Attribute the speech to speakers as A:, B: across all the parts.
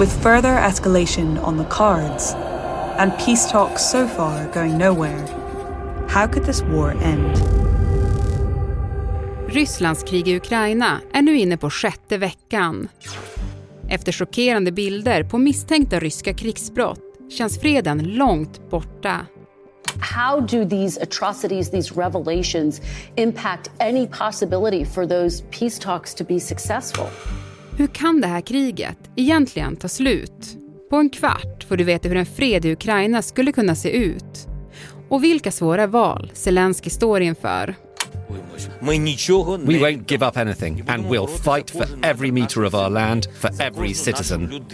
A: With further escalation on the cards and peace talks so far going nowhere, how could this war end?
B: Rysslands krig i Ukraina är nu inne på sjätte veckan. Efter chockerande bilder på misstänkta ryska krigsbrott känns freden långt borta.
C: How do these atrocities, these revelations, impact any possibility for those peace talks to be successful?
B: Hur kan det här kriget egentligen ta slut? På en kvart får du veta hur en fred i Ukraina skulle kunna se ut. Och vilka svåra val Zelensky står inför.
D: We won't give up anything and we'll fight for every meter of our land, for every citizen.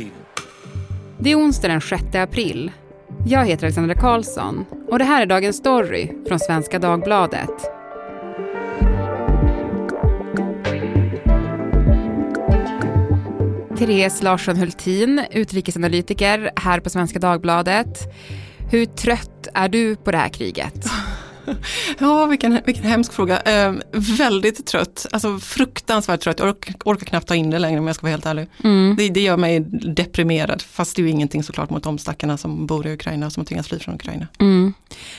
B: Det är onsdag den 6 april. Jag heter Alexandra Karlsson och det här är dagens story från Svenska Dagbladet. Therese Larsson Hultin, utrikesanalytiker här på Svenska Dagbladet. Hur trött är du på det här kriget?
E: Ja, vilken, vilken hemsk fråga. Eh, väldigt trött, alltså fruktansvärt trött. Jag orkar, orkar knappt ta in det längre om jag ska vara helt ärlig. Mm. Det, det, gör mig deprimerad, fast det är ju ingenting såklart mot de stackarna som bor i Ukraina, som tvingas fly från Ukraina.
B: Mm.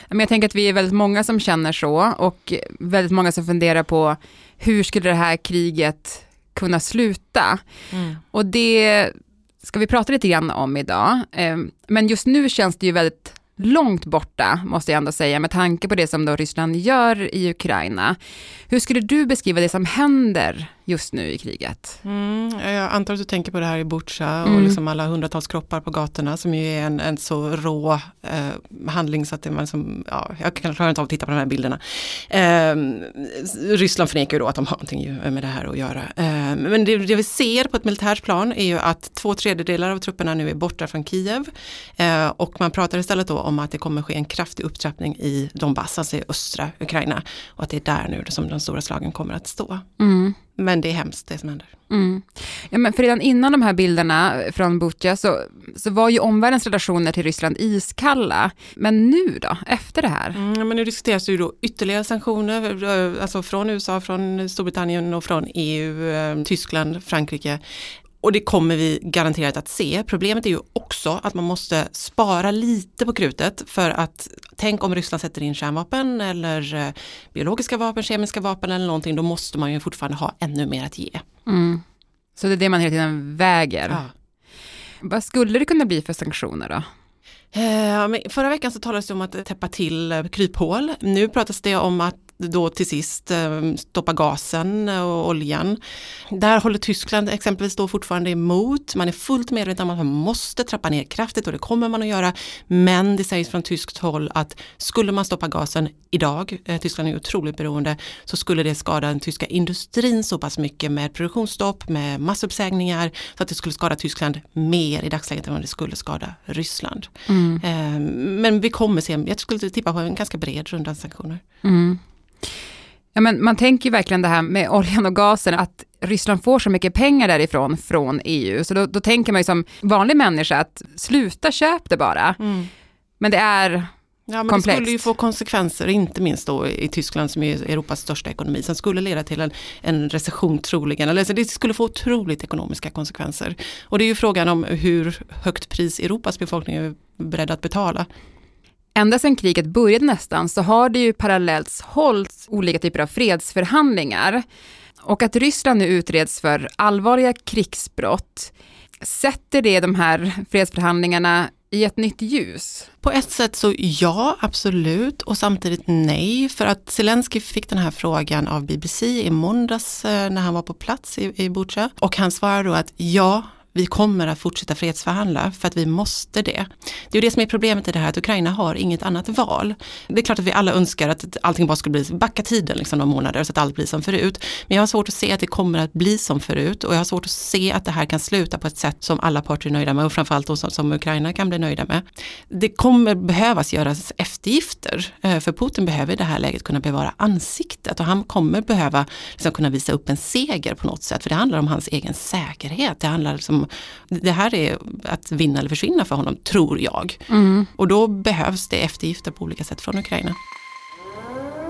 B: Men jag tänker att vi är väldigt många som känner så och väldigt många som funderar på hur skulle det här kriget kunna sluta? Mm. Och det ska vi prata lite grann om idag. Eh, men just nu känns det ju väldigt långt borta, måste jag ändå säga, med tanke på det som då Ryssland gör i Ukraina. Hur skulle du beskriva det som händer just nu i kriget?
E: Mm, jag antar att du tänker på det här i Butja och mm. liksom alla hundratals kroppar på gatorna som ju är en, en så rå eh, handling så att det man liksom, ja, jag klarar inte av att titta på de här bilderna. Eh, Ryssland förnekar ju då att de har någonting med det här att göra. Eh, men det, det, vi ser på ett militärt plan är ju att två tredjedelar av trupperna nu är borta från Kiev eh, och man pratar istället då om att det kommer ske en kraftig upptrappning i Donbass, alltså i östra Ukraina och att det är där nu som de stora slagen kommer att stå. Mm. Men det är hemskt det som händer.
B: Mm. Ja, men för redan innan de här bilderna från Butja så, så var ju omvärldens relationer till Ryssland iskalla. Men nu då, efter det här?
E: Mm, men nu diskuteras ju då ytterligare sanktioner, alltså från USA, från Storbritannien och från EU, eh, Tyskland, Frankrike. Och det kommer vi garanterat att se. Problemet är ju också att man måste spara lite på krutet för att tänk om Ryssland sätter in kärnvapen eller eh, biologiska vapen, kemiska vapen eller någonting, då måste man ju fortfarande ha ännu mer att ge. Mm.
B: Så det är det man hela tiden väger. Ja. Vad skulle det kunna bli för sanktioner då?
E: Eh, förra veckan så talades det om att täppa till kryphål. Nu pratas det om att då till sist eh, stoppa gasen och oljan. Där håller Tyskland exempelvis då fortfarande emot. Man är fullt medveten om att man måste trappa ner kraftigt och det kommer man att göra. Men det sägs från tyskt håll att skulle man stoppa gasen idag, eh, Tyskland är otroligt beroende, så skulle det skada den tyska industrin så pass mycket med produktionsstopp, med massuppsägningar, så att det skulle skada Tyskland mer i dagsläget än vad det skulle skada Ryssland. Mm. Eh, men vi kommer se, jag skulle tippa på en ganska bred runda sanktioner. Mm.
B: Ja, men man tänker ju verkligen det här med oljan och gasen, att Ryssland får så mycket pengar därifrån från EU, så då, då tänker man ju som vanlig människa att sluta köp det bara. Mm. Men det är Ja, men komplext.
E: det skulle ju få konsekvenser, inte minst då i Tyskland som är Europas största ekonomi, som skulle leda till en, en recession troligen. Eller det skulle få otroligt ekonomiska konsekvenser. Och det är ju frågan om hur högt pris Europas befolkning är beredd att betala.
B: Ända sedan kriget började nästan så har det ju parallellt hållits olika typer av fredsförhandlingar. Och att Ryssland nu utreds för allvarliga krigsbrott, sätter det de här fredsförhandlingarna i ett nytt ljus?
E: På ett sätt så ja, absolut och samtidigt nej. För att Zelensky fick den här frågan av BBC i måndags eh, när han var på plats i, i Butja. Och han svarade då att ja, vi kommer att fortsätta fredsförhandla för att vi måste det. Det är det som är problemet i det här, att Ukraina har inget annat val. Det är klart att vi alla önskar att allting bara skulle bli, backa tiden liksom några månader så att allt blir som förut. Men jag har svårt att se att det kommer att bli som förut och jag har svårt att se att det här kan sluta på ett sätt som alla parter är nöjda med och framförallt då som, som Ukraina kan bli nöjda med. Det kommer behövas göras eftergifter eh, för Putin behöver i det här läget kunna bevara ansiktet och han kommer behöva liksom kunna visa upp en seger på något sätt för det handlar om hans egen säkerhet. Det handlar liksom det här är att vinna eller försvinna för honom, tror jag. Mm. Och då behövs det eftergifter på olika sätt från Ukraina.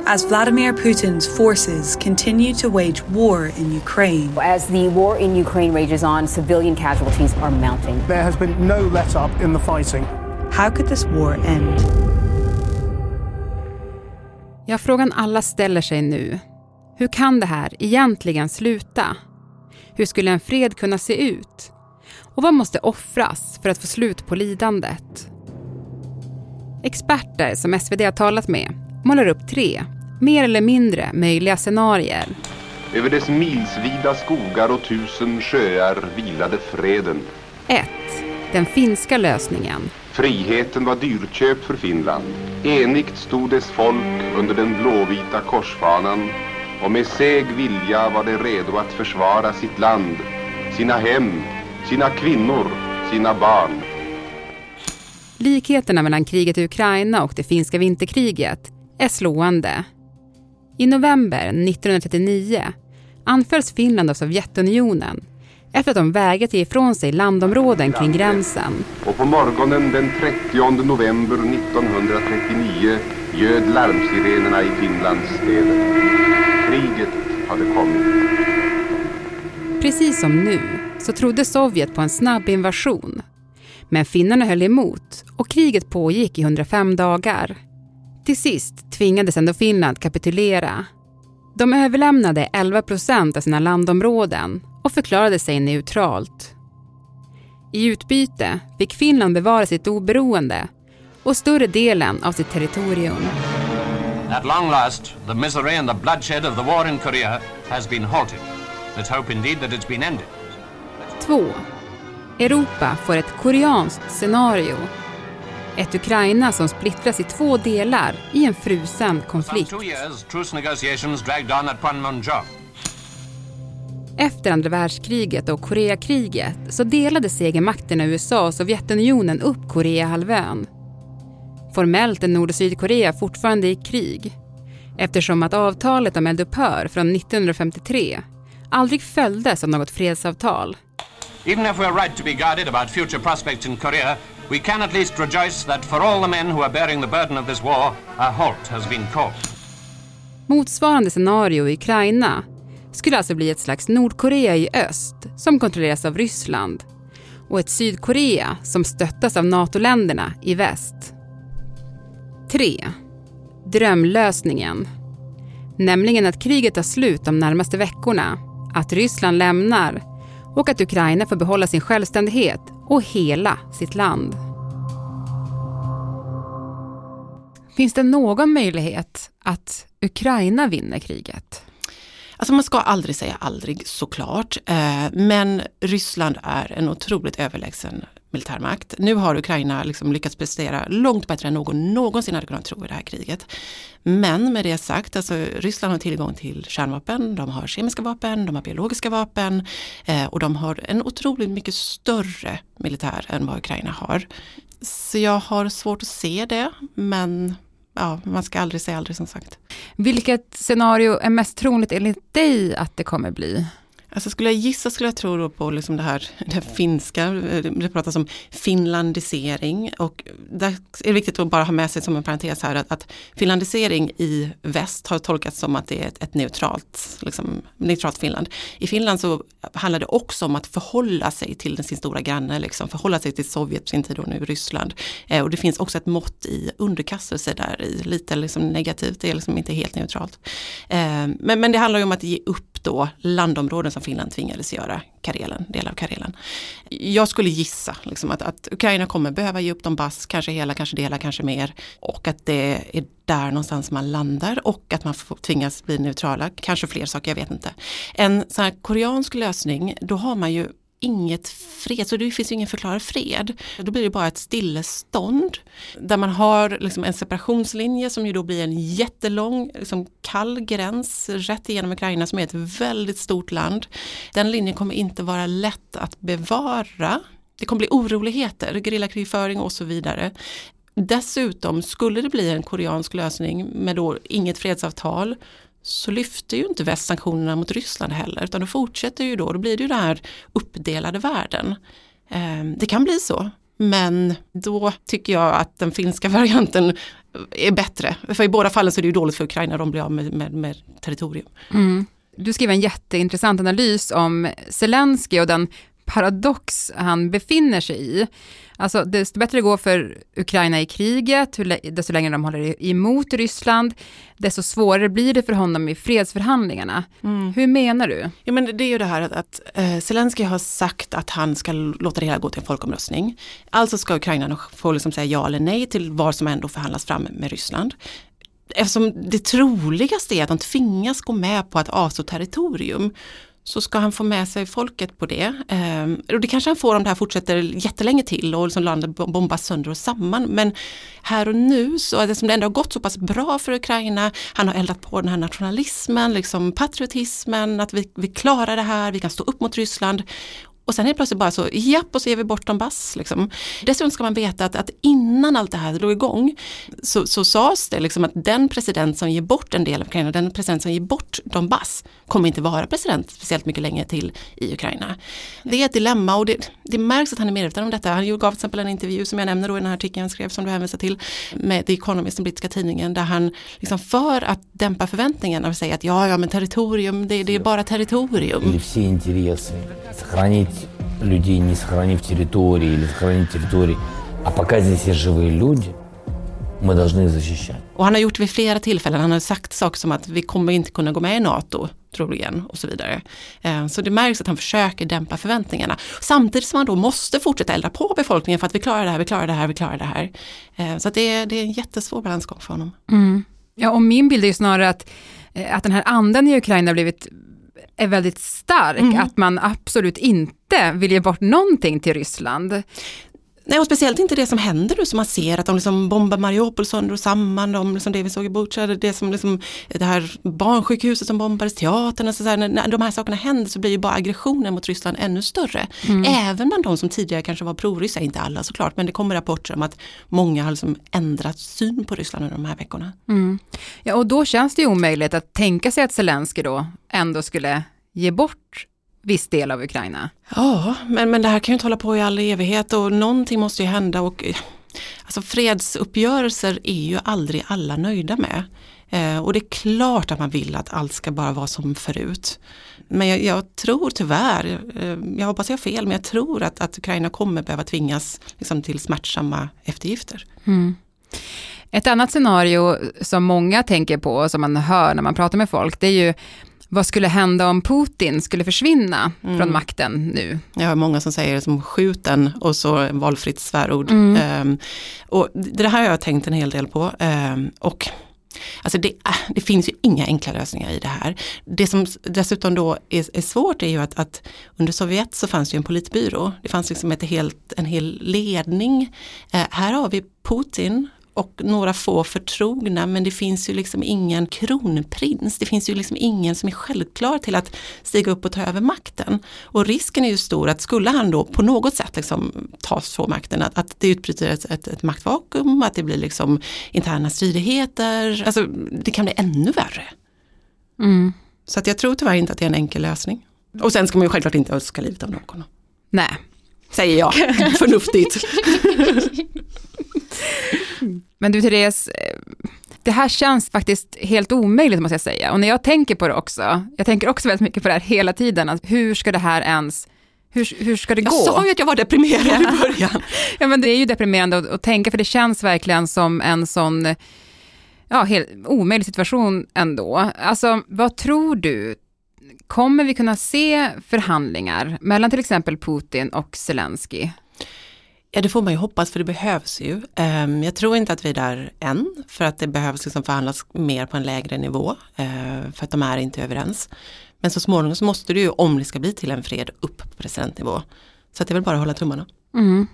A: as Vladimir Putin's forces continue to wage war in Ukraine.
F: As the war in Ukraine rages on, civilian casualties are mounting.
G: There has been no let up in the fighting.
A: How could this war end?
B: Ja, frågan alla ställer sig nu. Hur kan det här egentligen sluta? Hur skulle en fred kunna se ut? Och vad måste offras för att få slut på lidandet? Experter som SvD har talat med målar upp tre, mer eller mindre möjliga scenarier.
H: Över dess milsvida skogar och tusen sjöar vilade freden.
B: 1. Den finska lösningen.
H: Friheten var dyrköpt för Finland. Enigt stod dess folk under den blåvita korsfanan och med seg vilja var det redo att försvara sitt land, sina hem, sina kvinnor, sina barn.
B: Likheterna mellan kriget i Ukraina och det finska vinterkriget är slående. I november 1939 anfölls Finland av Sovjetunionen efter att de vägrat ge ifrån sig landområden kring gränsen.
H: Och på morgonen den 30 november 1939 ljöd larmsirenerna i Finlands städer. Kriget hade kommit.
B: Precis som nu så trodde Sovjet på en snabb invasion. Men finnarna höll emot och kriget pågick i 105 dagar. Till sist tvingades ändå Finland kapitulera. De överlämnade 11 procent av sina landområden och förklarade sig neutralt. I utbyte fick Finland bevara sitt oberoende och större delen av sitt territorium.
I: At long last, the misery and the bloodshed of the war in Korea has been halted. Let's hope indeed that it's been ended.
B: 2. Europa får ett koreanskt scenario. Ett Ukraina som splittras i två delar i en frusen konflikt. Efter andra världskriget och Koreakriget så delade segermakterna USA och Sovjetunionen upp Koreahalvön. Formellt är Nord och Sydkorea fortfarande i krig eftersom att avtalet om eldupphör från 1953 aldrig följdes av något fredsavtal.
I: Even if we're right to be guarded about future prospects in Korea, we can at least rejoice that for all the men who are bearing the burden of this war, a halt has been called.
B: Motsvarande scenario i Ukraina skulle alltså bli ett slags Nordkorea i öst som kontrolleras av Ryssland och ett Sydkorea som stöttas av NATO-länderna i väst. 3. Drömlösningen. Nämligen att kriget tar slut de närmaste veckorna, att Ryssland lämnar och att Ukraina får behålla sin självständighet och hela sitt land. Finns det någon möjlighet att Ukraina vinner kriget?
E: Alltså man ska aldrig säga aldrig såklart, eh, men Ryssland är en otroligt överlägsen militärmakt. Nu har Ukraina liksom lyckats prestera långt bättre än någon någonsin hade kunnat tro i det här kriget. Men med det sagt, alltså Ryssland har tillgång till kärnvapen, de har kemiska vapen, de har biologiska vapen eh, och de har en otroligt mycket större militär än vad Ukraina har. Så jag har svårt att se det, men ja, man ska aldrig säga aldrig som sagt.
B: Vilket scenario är mest troligt enligt dig att det kommer bli?
E: Alltså skulle jag gissa skulle jag tro på liksom det här det finska, eh, det pratas om finlandisering och där är det viktigt att bara ha med sig som en parentes här att, att finlandisering i väst har tolkats som att det är ett, ett neutralt, liksom, neutralt Finland. I Finland så handlar det också om att förhålla sig till sin stora granne, liksom, förhålla sig till Sovjet på sin tid och nu Ryssland. Eh, och det finns också ett mått i underkastelse där i, lite liksom negativt, det är liksom inte helt neutralt. Eh, men, men det handlar ju om att ge upp upp då landområden som Finland tvingades göra, Karelen, del av Karelen. Jag skulle gissa liksom, att, att Ukraina kommer behöva ge upp Donbass, kanske hela, kanske delar, kanske mer. Och att det är där någonstans man landar och att man får, tvingas bli neutrala. Kanske fler saker, jag vet inte. En sån här koreansk lösning, då har man ju inget fred, så det finns ju ingen förklarad fred. Då blir det bara ett stillestånd där man har liksom en separationslinje som ju då blir en jättelång liksom kall gräns rätt igenom Ukraina som är ett väldigt stort land. Den linjen kommer inte vara lätt att bevara. Det kommer bli oroligheter, gerillakrigföring och så vidare. Dessutom skulle det bli en koreansk lösning med då inget fredsavtal så lyfter ju inte väst sanktionerna mot Ryssland heller utan då fortsätter ju då, då blir det ju den här uppdelade världen. Ehm, det kan bli så, men då tycker jag att den finska varianten är bättre. För i båda fallen så är det ju dåligt för Ukraina, de blir av med, med, med territorium.
B: Mm. Du skriver en jätteintressant analys om Zelensky och den paradox han befinner sig i. Alltså desto bättre det går för Ukraina i kriget, desto längre de håller emot Ryssland, desto svårare blir det för honom i fredsförhandlingarna. Mm. Hur menar du?
E: Ja, men det är ju det här att, att eh, Zelensky har sagt att han ska låta det hela gå till en folkomröstning. Alltså ska Ukraina få liksom säga ja eller nej till vad som ändå förhandlas fram med Ryssland eftersom det troligaste är att de tvingas gå med på att avstå territorium så ska han få med sig folket på det. Eh, och det kanske han får om det här fortsätter jättelänge till och liksom landet bombas sönder och samman. Men här och nu så är det som det ändå har gått så pass bra för Ukraina, han har eldat på den här nationalismen, liksom patriotismen, att vi, vi klarar det här, vi kan stå upp mot Ryssland. Och sen är det plötsligt bara så, japp och så är vi bort Donbass. Liksom. Dessutom ska man veta att, att innan allt det här drog igång så, så sades det liksom att den president som ger bort en del av Ukraina, den president som ger bort Donbass kommer inte vara president speciellt mycket längre till i Ukraina. Det är ett dilemma och det, det märks att han är medveten om detta. Han gav till exempel en intervju som jag nämner då i den här artikeln jag skrev som du hänvisar till med The Economist, den brittiska tidningen, där han liksom för att dämpa förväntningarna och säga att ja, ja men territorium, det, det är bara territorium людей, не сохранив территории или сохранить территории. А пока здесь есть живые люди, мы должны защищать. Och han har gjort det vid flera tillfällen. Han har sagt saker som att vi kommer inte kunna gå med i NATO troligen och så vidare. Eh, så det märks att han försöker dämpa förväntningarna. Samtidigt som han då måste fortsätta elda på befolkningen för att vi klarar det här, vi klarar det här, vi klarar det här. Eh, så det är, det är en jättesvår balansgång för honom.
B: Mm. Ja, och min bild är ju snarare att, eh, att den här anden i Ukraina har blivit är väldigt stark, mm. att man absolut inte vill ge bort någonting till Ryssland.
E: Nej, och speciellt inte det som händer nu som man ser att de liksom bombar Mariupol sönder och samman, de, liksom det vi såg i Butja, det som liksom, det här barnsjukhuset som bombades, teatern, och så där, när de här sakerna händer så blir ju bara aggressionen mot Ryssland ännu större. Mm. Även bland de som tidigare kanske var proryssa, inte alla såklart, men det kommer rapporter om att många har liksom ändrat syn på Ryssland under de här veckorna.
B: Mm. Ja, och då känns det ju omöjligt att tänka sig att Zelensky då ändå skulle ge bort viss del av Ukraina.
E: Ja, men, men det här kan ju inte hålla på i all evighet och någonting måste ju hända och alltså fredsuppgörelser är ju aldrig alla nöjda med. Eh, och det är klart att man vill att allt ska bara vara som förut. Men jag, jag tror tyvärr, eh, jag hoppas jag har fel, men jag tror att, att Ukraina kommer behöva tvingas liksom, till smärtsamma eftergifter. Mm.
B: Ett annat scenario som många tänker på, som man hör när man pratar med folk, det är ju vad skulle hända om Putin skulle försvinna mm. från makten nu?
E: Jag har många som säger som skjuten och så valfritt svärord. Mm. Um, och det här har jag tänkt en hel del på. Um, och Alltså det, äh, det, finns ju inga enkla lösningar i det här. Det som dessutom då är, är svårt är ju att, att, under Sovjet så fanns det ju en politbyrå. Det fanns liksom ett helt, en hel ledning. Eh, här har vi Putin och några få förtrogna men det finns ju liksom ingen kronprins. Det finns ju liksom ingen som är självklar till att stiga upp och ta över makten. Och risken är ju stor att skulle han då på något sätt liksom tas från makten, att, att det utbryter ett, ett, ett maktvakuum, att det blir liksom interna stridigheter. Alltså det kan bli ännu värre. Mm. Så att jag tror tyvärr inte att det är en enkel lösning. Och sen ska man ju självklart inte önska livet av någon.
B: Nej.
E: Säger jag, förnuftigt.
B: Men du Therese, eh, det här känns faktiskt helt omöjligt måste jag säga. Och när jag tänker på det också, jag tänker också väldigt mycket på det här hela tiden, att hur ska det här ens hur, hur ska det gå?
E: Jag sa ju att jag var deprimerad i början.
B: ja men det är ju deprimerande att, att tänka för det känns verkligen som en sån ja, helt omöjlig situation ändå. Alltså vad tror du, kommer vi kunna se förhandlingar mellan till exempel Putin och Zelensky?
E: Ja det får man ju hoppas för det behövs ju. Ehm, jag tror inte att vi är där än för att det behövs liksom förhandlas mer på en lägre nivå eh, för att de är inte överens. Men så småningom så måste det ju om det ska bli till en fred upp på presidentnivå. Så att det är väl bara att hålla tummarna. Mm.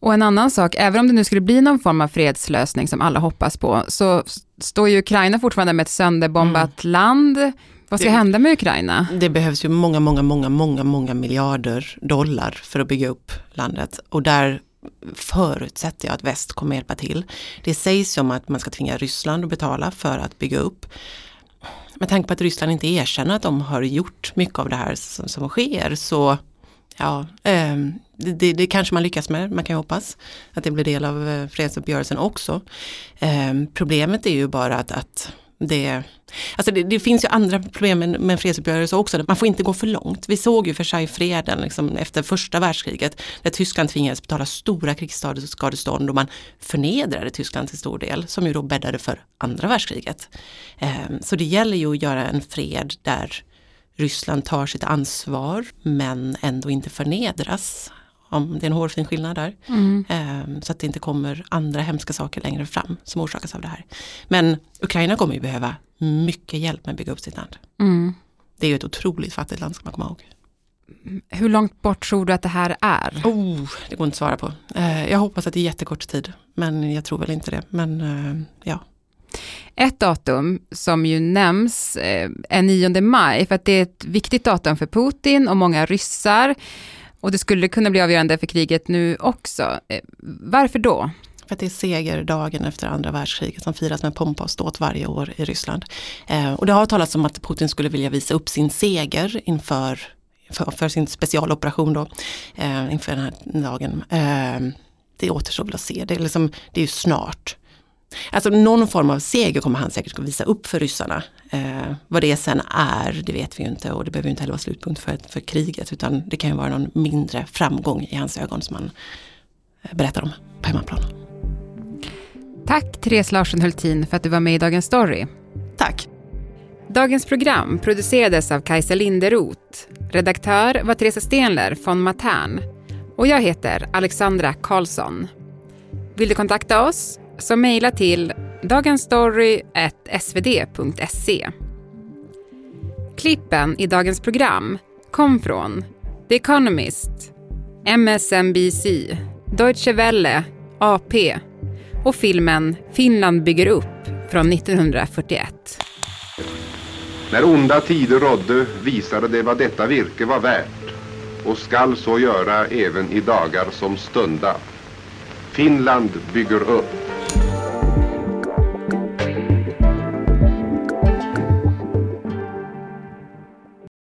B: Och en annan sak, även om det nu skulle bli någon form av fredslösning som alla hoppas på, så står ju Ukraina fortfarande med ett sönderbombat mm. land. Vad ska det, hända med Ukraina?
E: Det behövs ju många, många, många, många, många miljarder dollar för att bygga upp landet. Och där förutsätter jag att väst kommer hjälpa till. Det sägs ju om att man ska tvinga Ryssland att betala för att bygga upp. Med tanke på att Ryssland inte erkänner att de har gjort mycket av det här som, som sker så ja, eh, det, det, det, kanske man lyckas med, man kan ju hoppas att det blir del av eh, fredsuppgörelsen också. Eh, problemet är ju bara att, att det, alltså det, det, finns ju andra problem med, med fredsuppgörelse också. Man får inte gå för långt. Vi såg ju Versaillesfreden liksom efter första världskriget där Tyskland tvingades betala stora krigsskadestånd och man förnedrade Tyskland till stor del som ju då bäddade för andra världskriget. Eh, så det gäller ju att göra en fred där Ryssland tar sitt ansvar men ändå inte förnedras. Om det är en hårfin skillnad där. Mm. Ehm, så att det inte kommer andra hemska saker längre fram som orsakas av det här. Men Ukraina kommer ju behöva mycket hjälp med att bygga upp sitt land. Mm. Det är ju ett otroligt fattigt land ska man komma ihåg.
B: Hur långt bort tror du att det här är?
E: Oh, det går inte att svara på. Ehm, jag hoppas att det är jättekort tid, men jag tror väl inte det. Men ehm, ja,
B: ett datum som ju nämns eh, är 9 maj, för att det är ett viktigt datum för Putin och många ryssar. Och det skulle kunna bli avgörande för kriget nu också. Eh, varför då?
E: För att det är segerdagen efter andra världskriget som firas med pompa och ståt varje år i Ryssland. Eh, och det har talats om att Putin skulle vilja visa upp sin seger inför för, för sin specialoperation då, eh, inför den här dagen. Eh, det återstår väl att se, det är, liksom, det är ju snart. Alltså någon form av seger kommer han säkert att visa upp för ryssarna. Eh, vad det sen är, det vet vi ju inte och det behöver inte heller vara slutpunkt för, för kriget utan det kan ju vara någon mindre framgång i hans ögon som han eh, berättar om på hemmaplan.
B: Tack Therese Larsson Hultin för att du var med i Dagens Story.
E: Tack.
B: Dagens program producerades av Kajsa Linderoth. Redaktör var Teresa Stenler von Matern. Och jag heter Alexandra Karlsson. Vill du kontakta oss så mejla till dagensstory.svd.se. Klippen i dagens program kom från The Economist, MSNBC, Deutsche Welle, AP och filmen Finland bygger upp från 1941.
H: När onda tider rådde visade det vad detta virke var värt och skall så göra även i dagar som stunda. Finland bygger upp